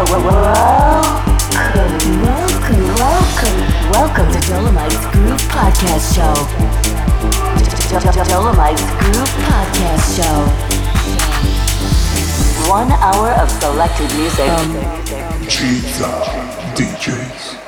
Welcome, welcome, welcome to Dolomites Groove Podcast Show. Dolomites Podcast Show. One hour of selected music. gizA DJs.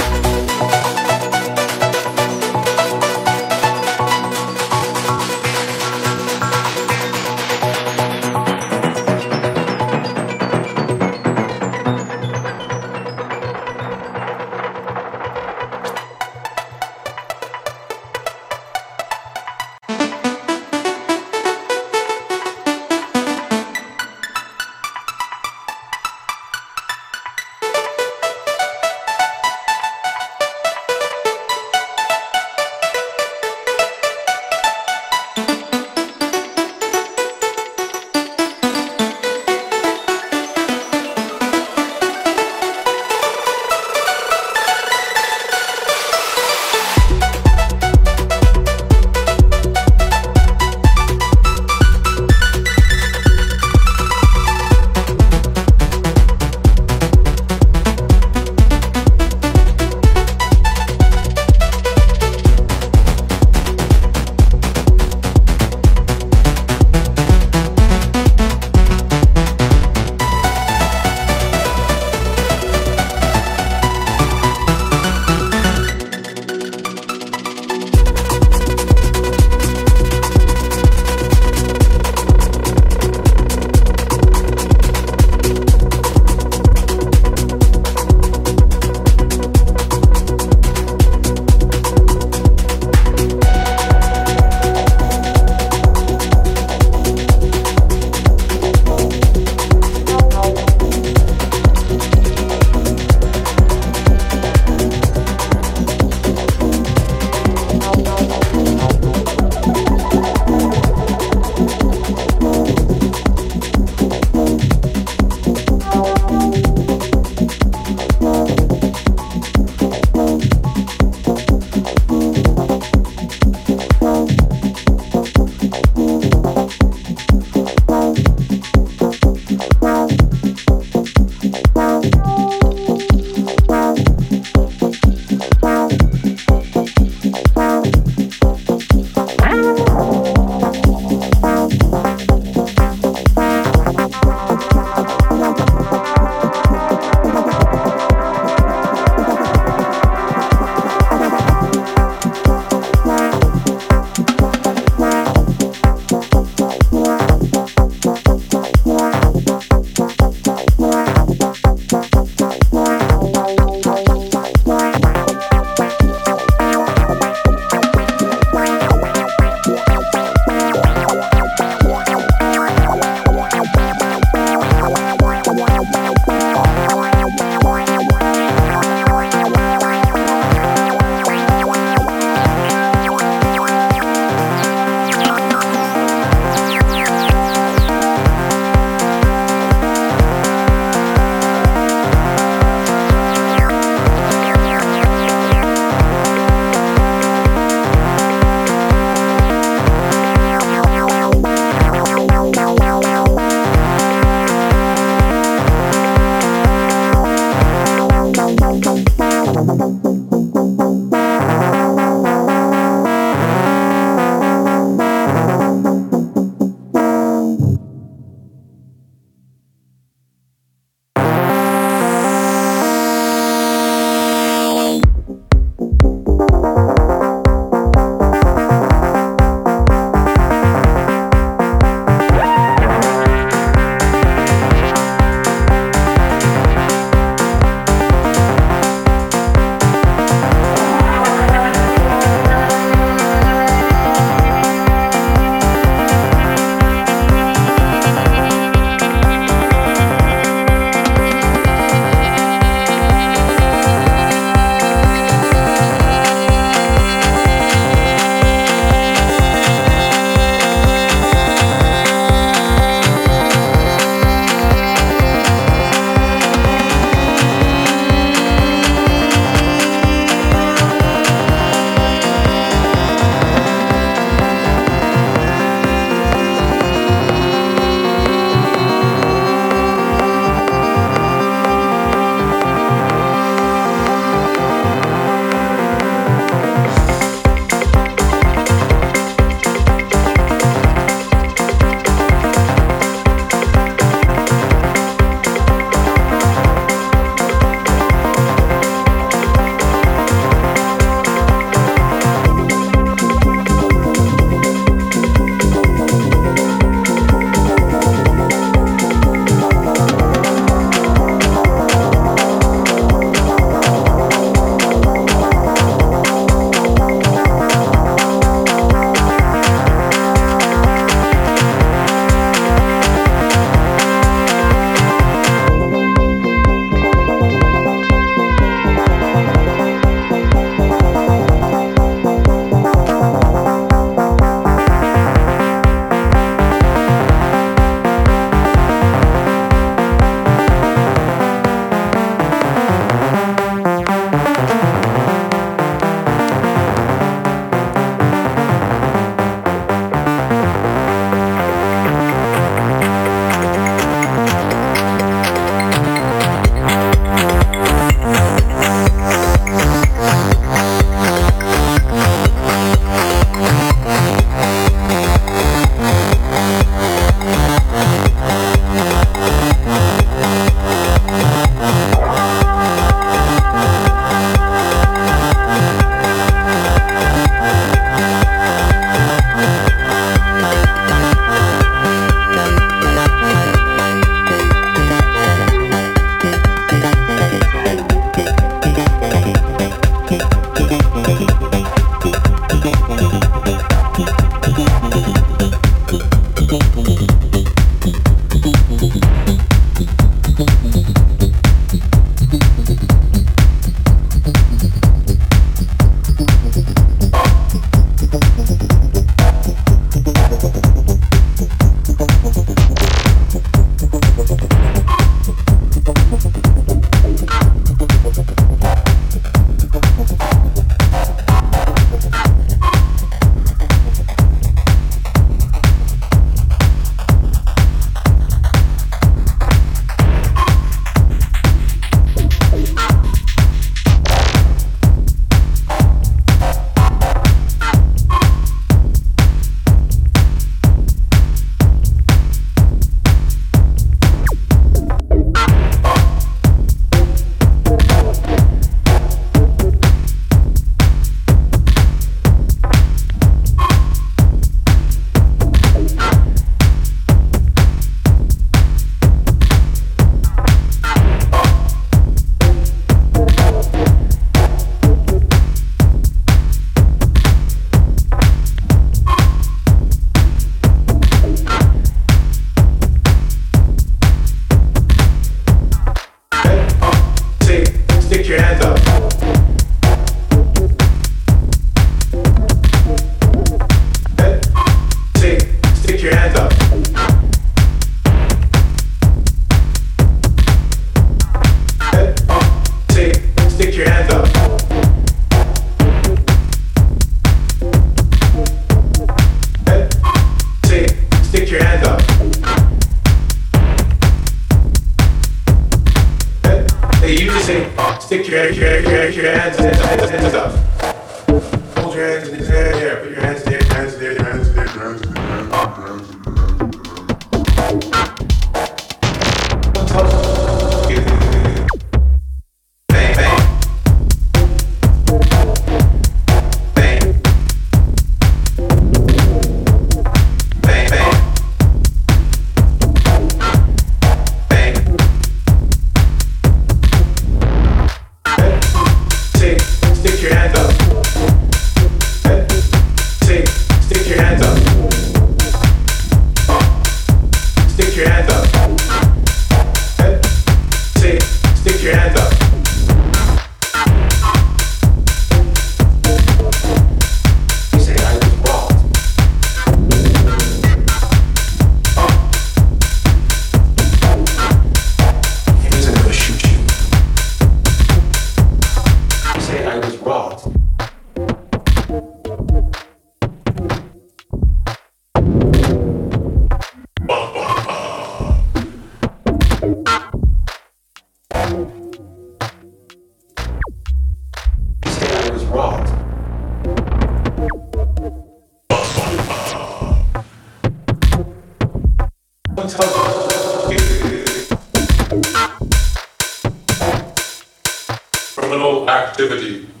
criminal activity.